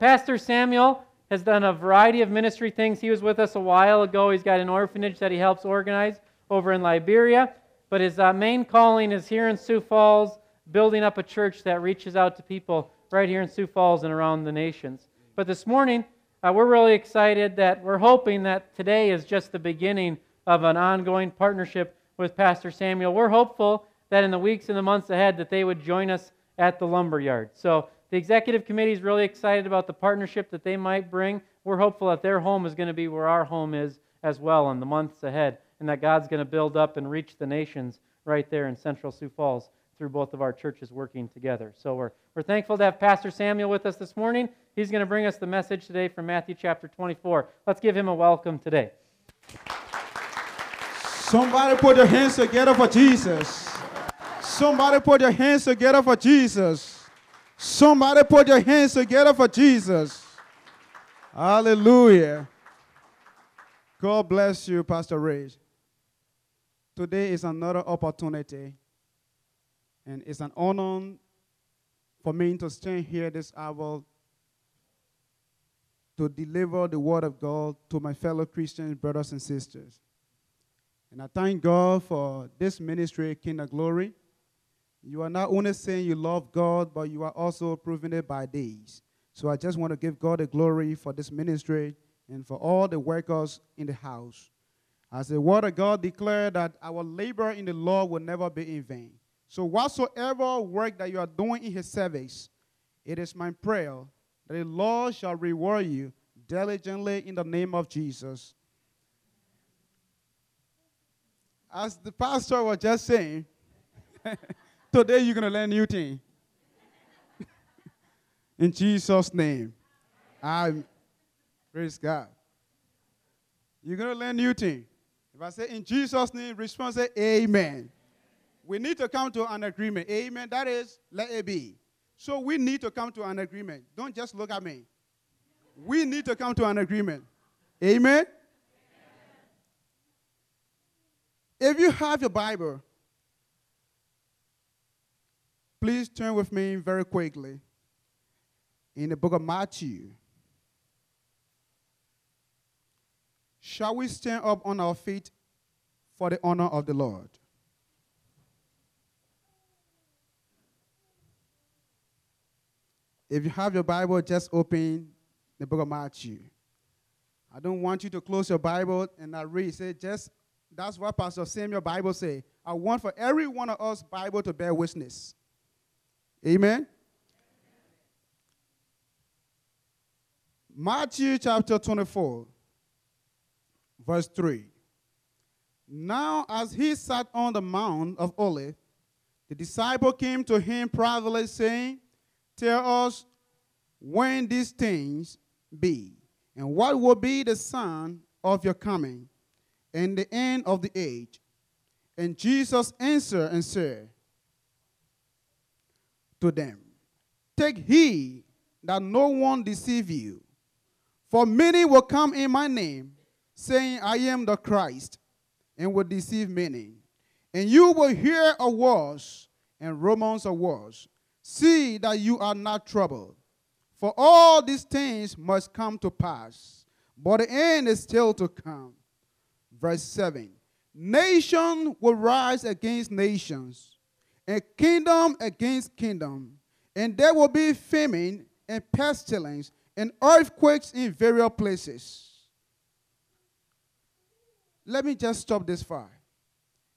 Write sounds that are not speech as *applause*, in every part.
Pastor Samuel has done a variety of ministry things. He was with us a while ago. He's got an orphanage that he helps organize over in Liberia. But his uh, main calling is here in Sioux Falls, building up a church that reaches out to people right here in Sioux Falls and around the nations. But this morning, uh, we're really excited that we're hoping that today is just the beginning of an ongoing partnership with Pastor Samuel. We're hopeful that in the weeks and the months ahead that they would join us at the lumber yard. So the executive committee is really excited about the partnership that they might bring. We're hopeful that their home is going to be where our home is as well in the months ahead, and that God's going to build up and reach the nations right there in Central Sioux Falls through both of our churches working together. So we're, we're thankful to have Pastor Samuel with us this morning. He's going to bring us the message today from Matthew chapter 24. Let's give him a welcome today. Somebody put your hands together for Jesus. Somebody put your hands together for Jesus. Somebody put your hands together for Jesus. Hallelujah. God bless you, Pastor Ray. Today is another opportunity, and it's an honor for me to stand here this hour to deliver the word of God to my fellow Christian brothers and sisters. And I thank God for this ministry, King of Glory. You are not only saying you love God, but you are also proving it by deeds. So I just want to give God the glory for this ministry and for all the workers in the house. As the word of God declared that our labor in the Lord will never be in vain. So whatsoever work that you are doing in his service, it is my prayer that the Lord shall reward you diligently in the name of Jesus. As the pastor was just saying, *laughs* Today you're going to learn new thing. *laughs* In Jesus' name. I praise God. You're going to learn new thing. If I say in Jesus' name, respond say amen. We need to come to an agreement. Amen. That is, let it be. So we need to come to an agreement. Don't just look at me. We need to come to an agreement. Amen. If you have your Bible, Please turn with me very quickly in the book of Matthew. Shall we stand up on our feet for the honor of the Lord? If you have your Bible, just open the book of Matthew. I don't want you to close your Bible and not read. Say just that's what Pastor Samuel Bible say. I want for every one of us Bible to bear witness. Amen. Matthew chapter 24, verse 3. Now, as he sat on the Mount of Olives, the disciple came to him privately, saying, Tell us when these things be, and what will be the sign of your coming, and the end of the age. And Jesus answered and said, to them, Take heed that no one deceive you. For many will come in my name, saying, I am the Christ, and will deceive many. And you will hear of wars and rumors of wars. See that you are not troubled. For all these things must come to pass, but the end is still to come. Verse 7 Nation will rise against nations and kingdom against kingdom. And there will be famine and pestilence and earthquakes in various places. Let me just stop this far.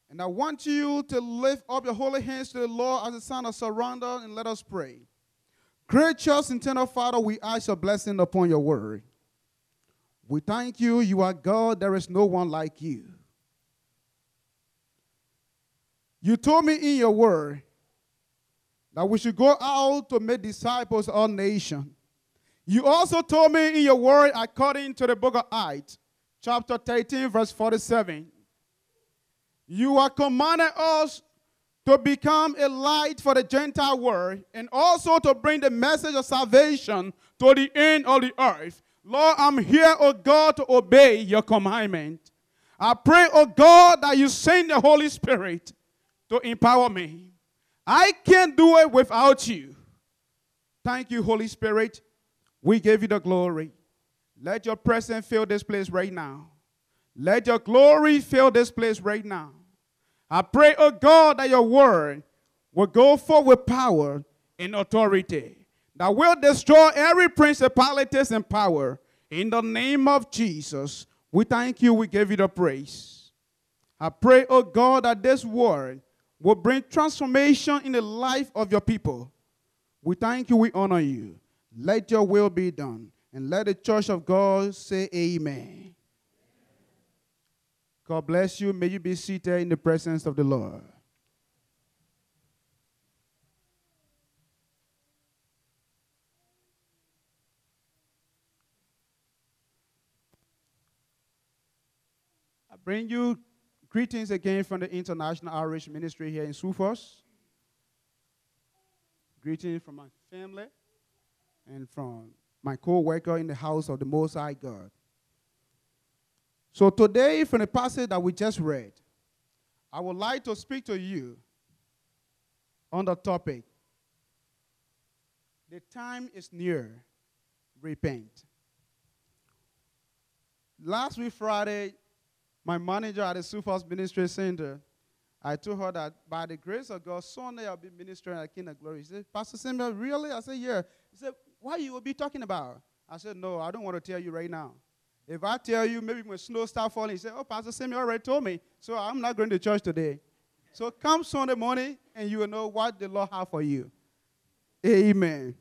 And I want you to lift up your holy hands to the Lord as a sign of surrender and let us pray. Gracious eternal Father, we ask your blessing upon your word. We thank you. You are God. There is no one like you. You told me in your word that we should go out to make disciples of all nations. You also told me in your word, according to the book of Acts, chapter 13, verse 47, you are commanding us to become a light for the Gentile world and also to bring the message of salvation to the end of the earth. Lord, I'm here, oh God, to obey your commandment. I pray, oh God, that you send the Holy Spirit to empower me. I can't do it without you. Thank you, Holy Spirit. We give you the glory. Let your presence fill this place right now. Let your glory fill this place right now. I pray, oh God, that your word will go forth with power and authority that will destroy every principalities and power. In the name of Jesus, we thank you. We give you the praise. I pray, oh God, that this word will bring transformation in the life of your people. We thank you. We honor you. Let your will be done. And let the church of God say amen. God bless you. May you be seated in the presence of the Lord. I bring you greetings again from the International Outreach Ministry here in Sioux Falls. Greetings from my family and from my co-worker in the house of the Most High God. So today, from the passage that we just read, I would like to speak to you on the topic, the time is near, repent. Last week, Friday, my manager at the Sioux Falls Ministry Center, uh, I told her that by the grace of God, Sunday I'll be ministering at King of Glory. He said, Pastor Samuel, really? I said, yeah. He said, what you will be talking about? I said, no, I don't want to tell you right now. If I tell you, maybe when snow start falling, he said, oh, Pastor Samuel already told me, so I'm not going to church today. So come Sunday morning, and you will know what the Lord has for you. Amen.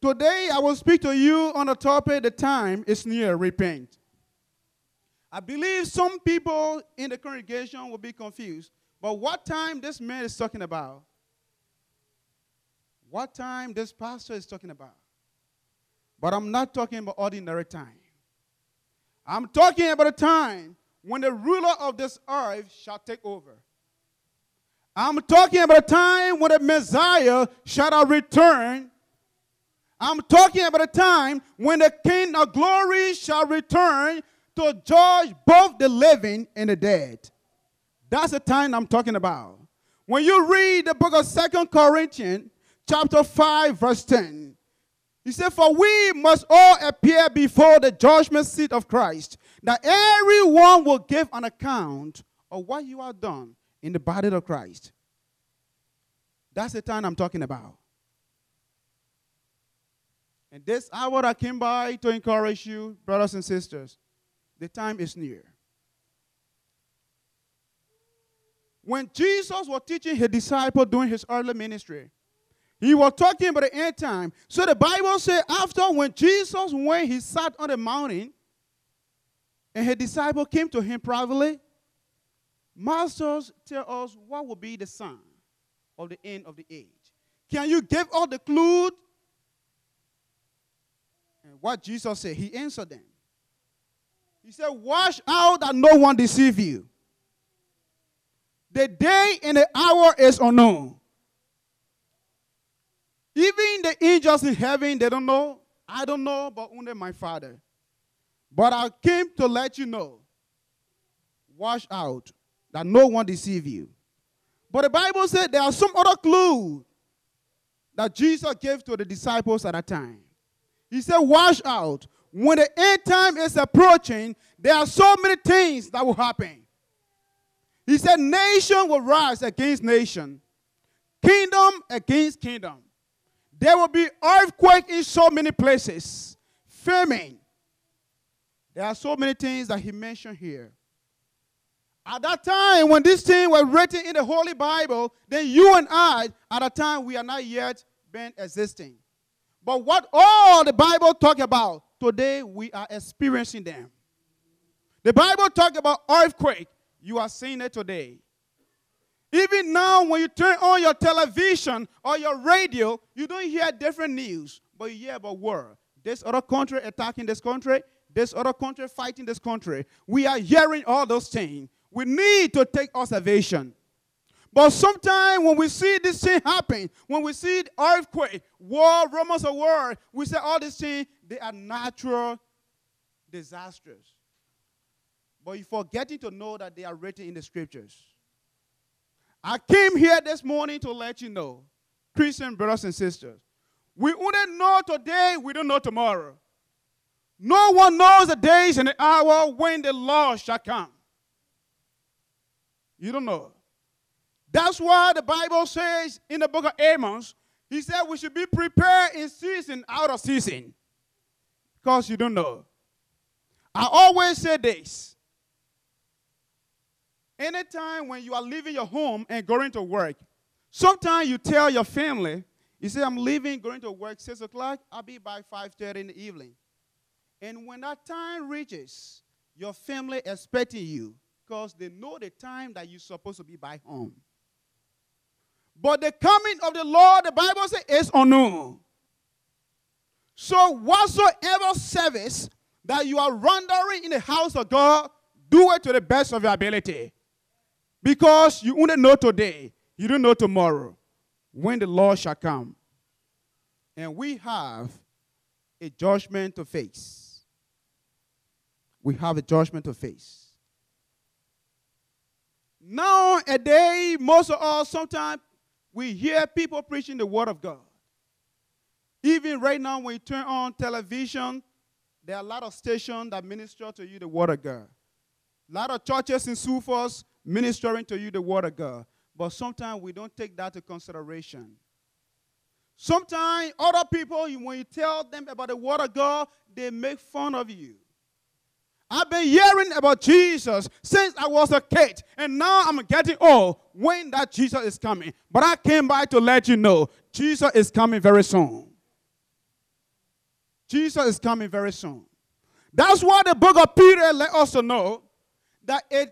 Today, I will speak to you on the topic, the time is near, repent. I believe some people in the congregation will be confused. But what time this man is talking about? What time this pastor is talking about? But I'm not talking about ordinary time. I'm talking about a time when the ruler of this earth shall take over. I'm talking about a time when the Messiah shall return. I'm talking about a time when the King of glory shall return to judge both the living and the dead. That's the time I'm talking about. When you read the book of Second Corinthians, chapter 5, verse 10. He said, For we must all appear before the judgment seat of Christ, that everyone will give an account of what you have done in the body of Christ. That's the time I'm talking about. And this hour I came by to encourage you, brothers and sisters. The time is near. When Jesus was teaching his disciples during his early ministry, he was talking about the end time. So the Bible says after when Jesus went, he sat on the mountain, and his disciple came to him privately. Masters, tell us what will be the sign of the end of the age. Can you give all the clue? And what Jesus said, he answered them. He said, Watch out that no one deceive you. The day and the hour is unknown. Even the angels in heaven, they don't know. I don't know, but only my Father. But I came to let you know. Watch out that no one deceive you. But the Bible said there are some other clues that Jesus gave to the disciples at that time. He said, Watch out. When the end time is approaching, there are so many things that will happen. He said, Nation will rise against nation, kingdom against kingdom. There will be earthquake in so many places, famine. There are so many things that he mentioned here. At that time, when these things were written in the Holy Bible, then you and I, at that time, we are not yet been existing. But what all the Bible talk about, today we are experiencing them. The Bible talk about earthquake. You are seeing it today. Even now, when you turn on your television or your radio, you don't hear different news, but you hear about war. This other country attacking this country, this other country fighting this country. We are hearing all those things. We need to take observation. But sometimes when we see this thing happen, when we see earthquake, war, rumors of war, we say all these things, they are natural disasters. But you're forgetting to know that they are written in the scriptures. I came here this morning to let you know, Christian brothers and sisters, We only know today, we don't know tomorrow. No one knows the days and the hour when the Lord shall come. You don't know. That's why the Bible says in the book of Amos, he said we should be prepared in season, out of season. Because you don't know. I always say this. Anytime when you are leaving your home and going to work, sometimes you tell your family, you say, I'm leaving, going to work 6 o'clock, I'll be by 5.30 in the evening. And when that time reaches, your family expecting you because they know the time that you're supposed to be by home. But the coming of the Lord, the Bible says, is unknown. So whatsoever service that you are rendering in the house of God, do it to the best of your ability. Because you only know today, you don't know tomorrow when the Lord shall come. And we have a judgment to face. We have a judgment to face. Now, a day, most of us, sometimes we hear people preaching the Word of God. Even right now, when you turn on television, there are a lot of stations that minister to you the Word of God. A lot of churches in Falls ministering to you the Word of God. But sometimes we don't take that to consideration. Sometimes other people, when you tell them about the Word of God, they make fun of you. I've been hearing about Jesus since I was a kid, and now I'm getting old when that Jesus is coming. But I came by to let you know Jesus is coming very soon. Jesus is coming very soon. That's why the book of Peter let us know that a,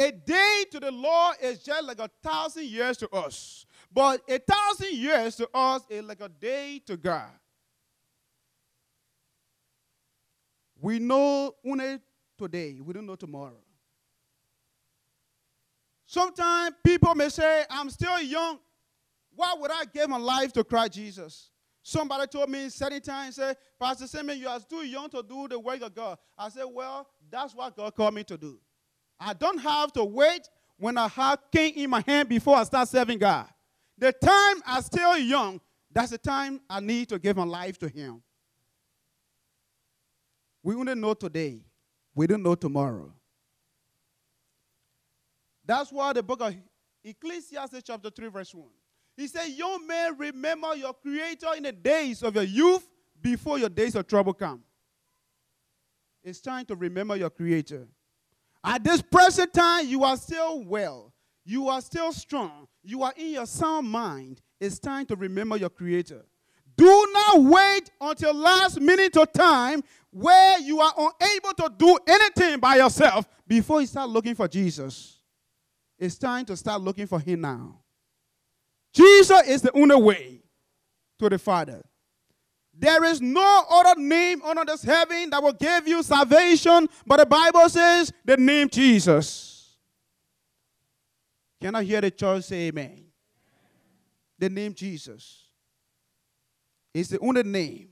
a day to the Lord is just like a thousand years to us. But a thousand years to us is like a day to God. We know only today, we don't know tomorrow. Sometimes people may say, I'm still young. Why would I give my life to Christ Jesus? Somebody told me certain times, say, Pastor Simon, you are too young to do the work of God. I said, Well, that's what God called me to do. I don't have to wait when I have king in my hand before I start serving God. The time I'm still young, that's the time I need to give my life to Him. We only know today. We don't know tomorrow. That's why the book of Ecclesiastes, chapter 3, verse 1. He said, Young men, remember your Creator in the days of your youth before your days of trouble come. It's time to remember your Creator. At this present time, you are still well. You are still strong. You are in your sound mind. It's time to remember your Creator. Do not wait until last minute of time where you are unable to do anything by yourself before you start looking for Jesus. It's time to start looking for Him now. Jesus is the only way to the Father. There is no other name under this heaven that will give you salvation, but the Bible says the name Jesus. Can I hear the church say amen? The name Jesus is the only name.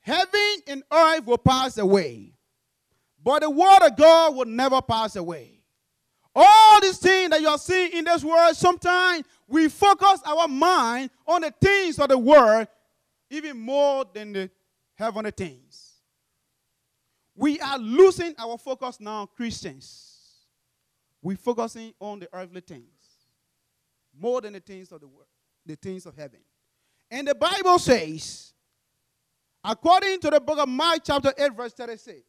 Heaven and earth will pass away, but the word of God will never pass away. All these things that you are seeing in this world, sometimes we focus our mind on the things of the world even more than the heavenly things. We are losing our focus now, Christians. We're focusing on the earthly things more than the things of the world, the things of heaven. And the Bible says, according to the book of Mark, chapter 8, verse 36,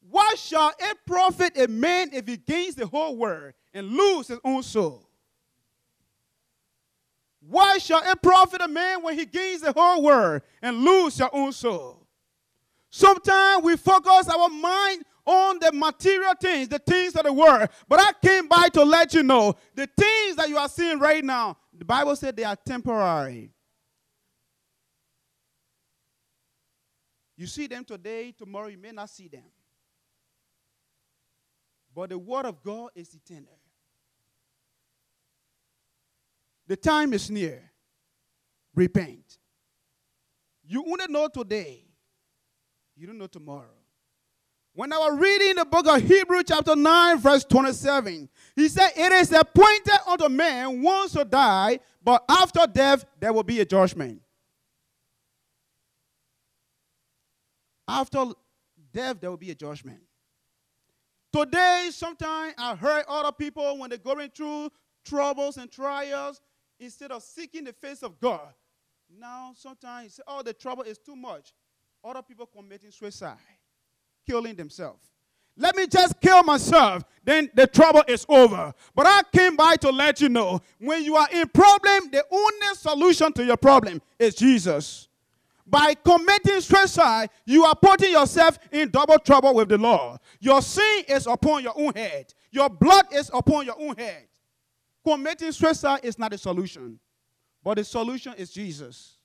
what shall it profit a man if he gains the whole world and lose his own soul? Why shall it profit a man when he gains the whole world and lose your own soul? Sometimes we focus our mind on the material things, the things of the world. But I came by to let you know the things that you are seeing right now, the Bible said they are temporary. You see them today, tomorrow you may not see them. But the word of God is eternal. The time is near. Repent. You only know today. You don't know tomorrow. When I was reading the book of Hebrew, chapter 9, verse 27, he said, It is appointed unto man once to die, but after death there will be a judgment. After death, there will be a judgment. Today, sometimes I heard other people when they're going through troubles and trials, instead of seeking the face of God, now sometimes say, oh, the trouble is too much. Other people committing suicide, killing themselves. Let me just kill myself, then the trouble is over. But I came by to let you know when you are in problem, the only solution to your problem is Jesus. By committing suicide, you are putting yourself in double trouble with the Lord. Your sin is upon your own head, your blood is upon your own head. Committing suicide is not a solution, but the solution is Jesus.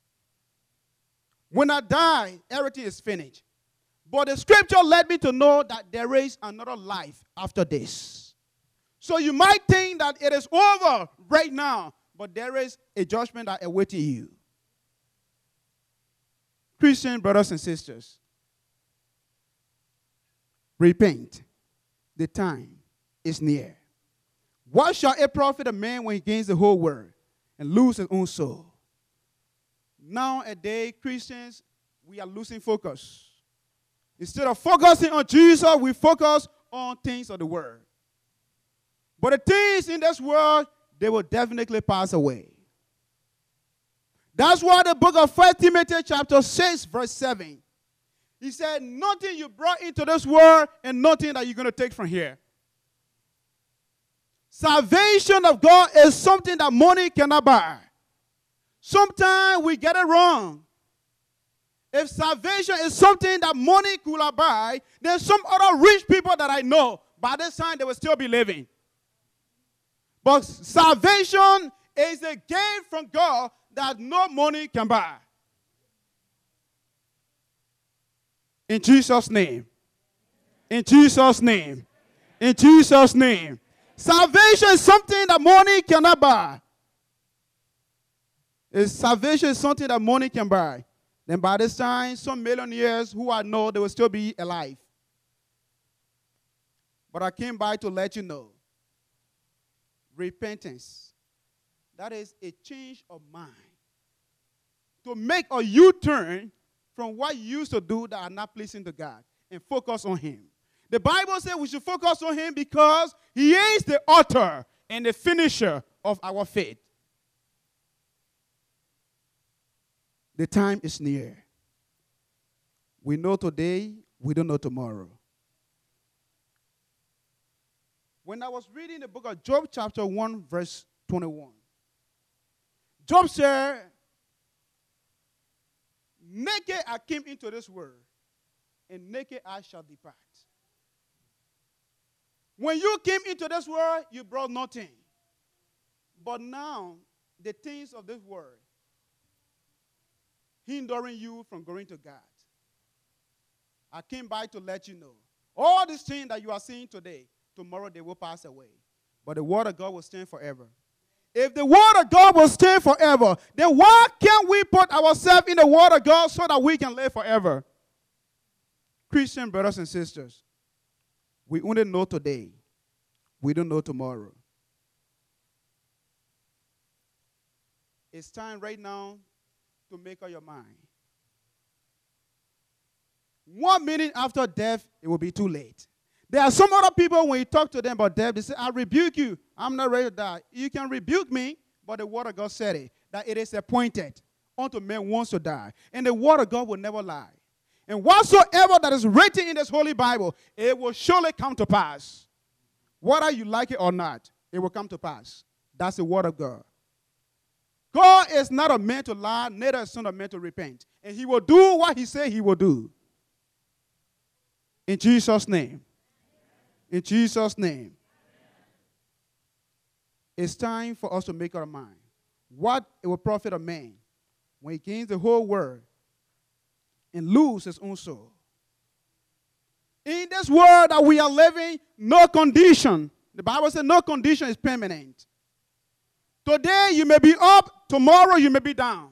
When I die, everything is finished. But the scripture led me to know that there is another life after this. So you might think that it is over right now, but there is a judgment that awaits you. Christian brothers and sisters, repent. The time is near. What shall it profit a man when he gains the whole world and lose his own soul? Nowadays, Christians, we are losing focus. Instead of focusing on Jesus, we focus on things of the world. But the things in this world, they will definitely pass away. That's why the book of 1 Timothy chapter 6, verse 7. He said, Nothing you brought into this world and nothing that you're going to take from here. Salvation of God is something that money cannot buy. Sometimes we get it wrong. If salvation is something that money could buy, then some other rich people that I know, by this time they will still be living. But salvation is a gift from God that no money can buy. In Jesus' name. In Jesus' name. In Jesus' name. Salvation is something that money cannot buy. If salvation is something that money can buy, then by this time, some millionaires who I know, they will still be alive. But I came by to let you know repentance that is a change of mind. To make a U turn from what you used to do that are not pleasing to God and focus on Him. The Bible says we should focus on Him because He is the author and the finisher of our faith. The time is near. We know today, we don't know tomorrow. When I was reading the book of Job, chapter 1, verse 21, Job said, Naked I came into this world, and naked I shall depart. When you came into this world, you brought nothing. But now, the things of this world hindering you from going to God. I came by to let you know. All these things that you are seeing today, tomorrow they will pass away. But the word of God will stand forever. If the word of God will stay forever, then why can't we put ourselves in the word of God so that we can live forever? Christian brothers and sisters, we only know today. We don't know tomorrow. It's time right now to make up your mind. One minute after death, it will be too late. There are some other people, when you talk to them about death, they say, I rebuke you. I'm not ready to die. You can rebuke me, but the word of God said it, that it is appointed unto men once to die. And the word of God will never lie. And whatsoever that is written in this holy Bible, it will surely come to pass. Whether you like it or not, it will come to pass. That's the word of God. God is not a man to lie, neither a son of man to repent. And he will do what he said he will do. In Jesus' name. In Jesus' name. It's time for us to make our mind. What it will profit a man when he gains the whole world and lose his own soul. In this world that we are living, no condition, the Bible says no condition is permanent. Today you may be up, tomorrow you may be down.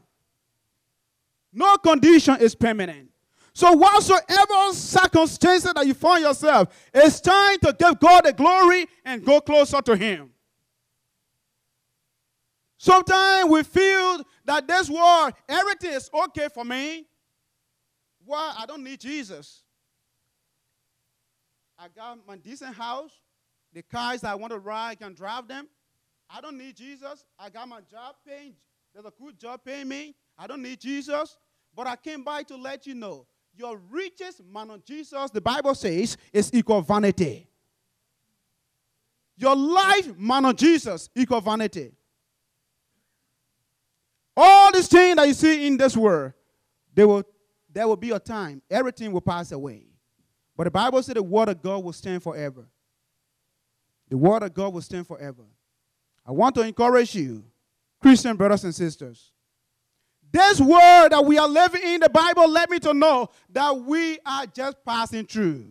No condition is permanent. So, whatsoever circumstances that you find yourself, it's time to give God the glory and go closer to Him. Sometimes we feel that this world, everything is okay for me. Why? I don't need Jesus. I got my decent house. The cars I want to ride, I can drive them. I don't need Jesus. I got my job paying. There's a good job paying me. I don't need Jesus. But I came by to let you know your richest man on Jesus, the Bible says, is equal vanity. Your life man on Jesus equal vanity. All these things that you see in this world, they will, there will be a time. Everything will pass away. But the Bible said the word of God will stand forever. The word of God will stand forever. I want to encourage you, Christian brothers and sisters. This world that we are living in, the Bible let me to know that we are just passing through.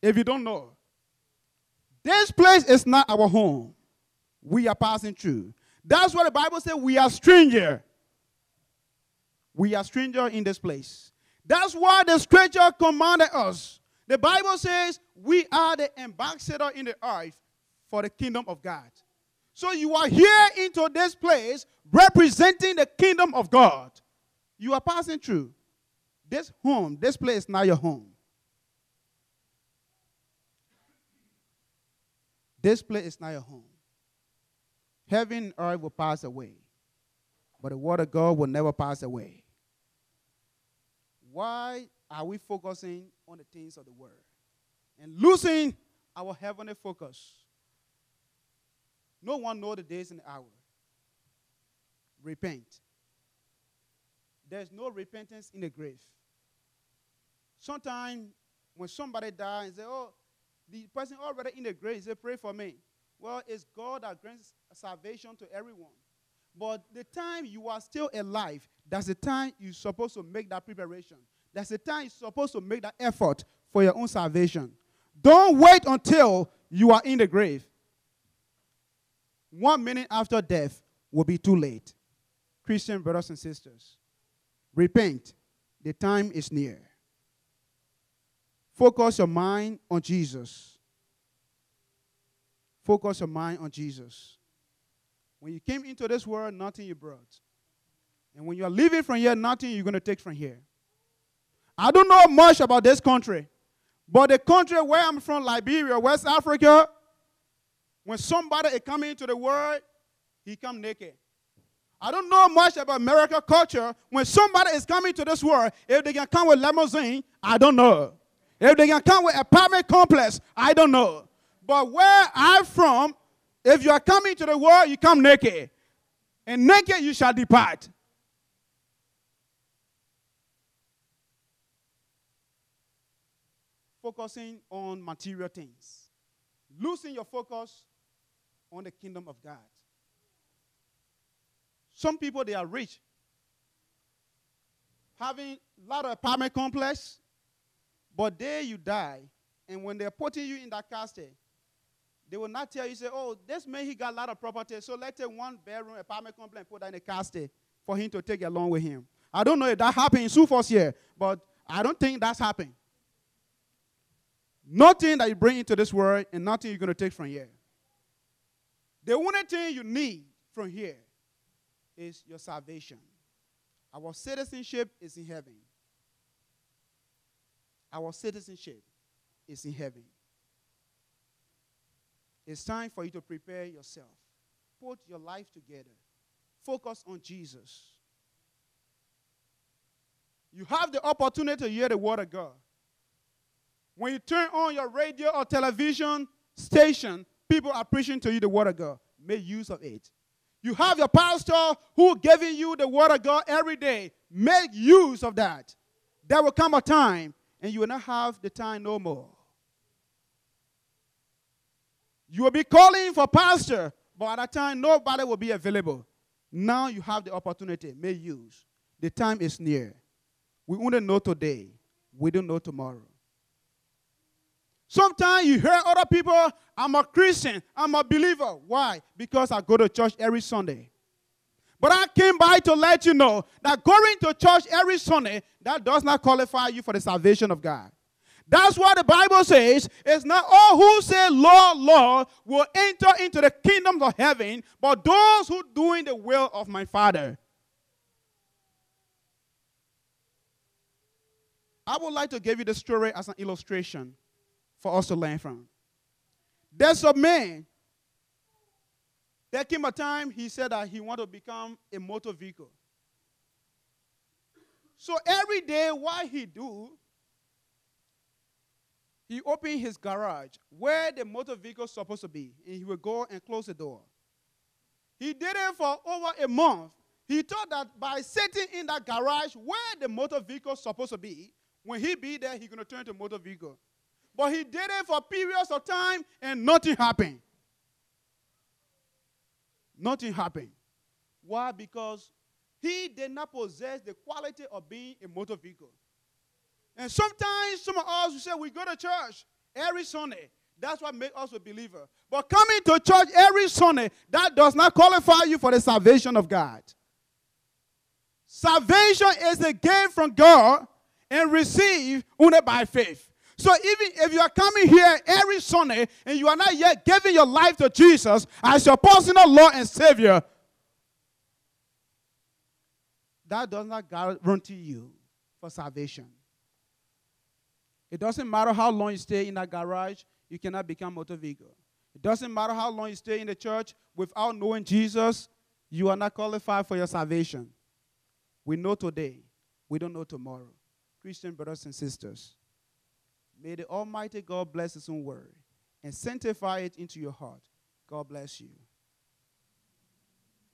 If you don't know, this place is not our home. We are passing through. That's what the Bible says we are stranger. We are stranger in this place. That's why the scripture commanded us. The Bible says we are the ambassador in the earth for the kingdom of God. So you are here into this place representing the kingdom of God. You are passing through. This home, this place is not your home. This place is not your home. Heaven and earth will pass away, but the word of God will never pass away. Why are we focusing on the things of the world and losing our heavenly focus? No one knows the days and the hour. Repent. There's no repentance in the grave. Sometimes when somebody dies and say, Oh, the person already in the grave, say, Pray for me. Well, it's God that grants salvation to everyone. But the time you are still alive, that's the time you're supposed to make that preparation. That's the time you're supposed to make that effort for your own salvation. Don't wait until you are in the grave one minute after death will be too late. Christian brothers and sisters, repent. The time is near. Focus your mind on Jesus. Focus your mind on Jesus. When you came into this world, nothing you brought. And when you are leaving from here, nothing you're going to take from here. I don't know much about this country, but the country where I'm from, Liberia, West Africa, when somebody is coming into the world, he come naked. I don't know much about American culture. When somebody is coming to this world, if they can come with limousine, I don't know. If they can come with apartment complex, I don't know. But where I'm from, if you are coming to the world, you come naked. And naked you shall depart. Focusing on material things. Losing your focus on the kingdom of God. Some people, they are rich, having a lot of apartment complex, but there you die, and when they're putting you in that casket, they will not tell you, say, oh, this man, he got a lot of property, so let's take one bedroom apartment complex and put that in a casket for him to take along with him. I don't know if that happened in Falls here, but I don't think that's happened. Nothing that you bring into this world and nothing you're going to take from here. The only thing you need from here is your salvation. Our citizenship is in heaven. Our citizenship is in heaven. It's time for you to prepare yourself. Put your life together. Focus on Jesus. You have the opportunity to hear the word of God. When you turn on your radio or television station, people are preaching to you the word of God. Make use of it. You have your pastor who giving you the word of God every day. Make use of that. There will come a time and you will not have the time no more. You will be calling for pastor, but at that time nobody will be available. Now you have the opportunity. Make use. The time is near. We only know today. We don't know tomorrow. Sometimes you hear other people, I'm a Christian, I'm a believer. Why? Because I go to church every Sunday. But I came by to let you know that going to church every Sunday, that does not qualify you for the salvation of God. That's what the Bible says. It's not all who say Lord, Lord will enter into the kingdom of heaven, but those who doing the will of my Father. I would like to give you the story as an illustration for us to learn from. There's a man. There came a time he said that he wanted to become a motor vehicle. So every day, what he do, he opened his garage where the motor vehicle supposed to be, and he would go and close the door. He did it for over a month. He thought that by sitting in that garage where the motor vehicle supposed to be, when he be there, he's going to turn to motor vehicle. But he did it for periods of time and nothing happened. Nothing happened. Why? Because he did not possess the quality of being a motor vehicle. And sometimes some of us who say we go to church every Sunday. That's what makes us a believer. But coming to church every Sunday, that does not qualify you for the salvation of God. Salvation is a gift from God and receive only by faith. So even if you are coming here every Sunday and you are not yet giving your life to Jesus as your personal Lord and Savior, that does not guarantee you for salvation. It doesn't matter how long you stay in that garage, you cannot become motor vehicle. It doesn't matter how long you stay in the church without knowing Jesus, you are not qualified for your salvation. We know today, we don't know tomorrow. Christian brothers and sisters, may the Almighty God bless His own word and sanctify it into your heart. God bless you.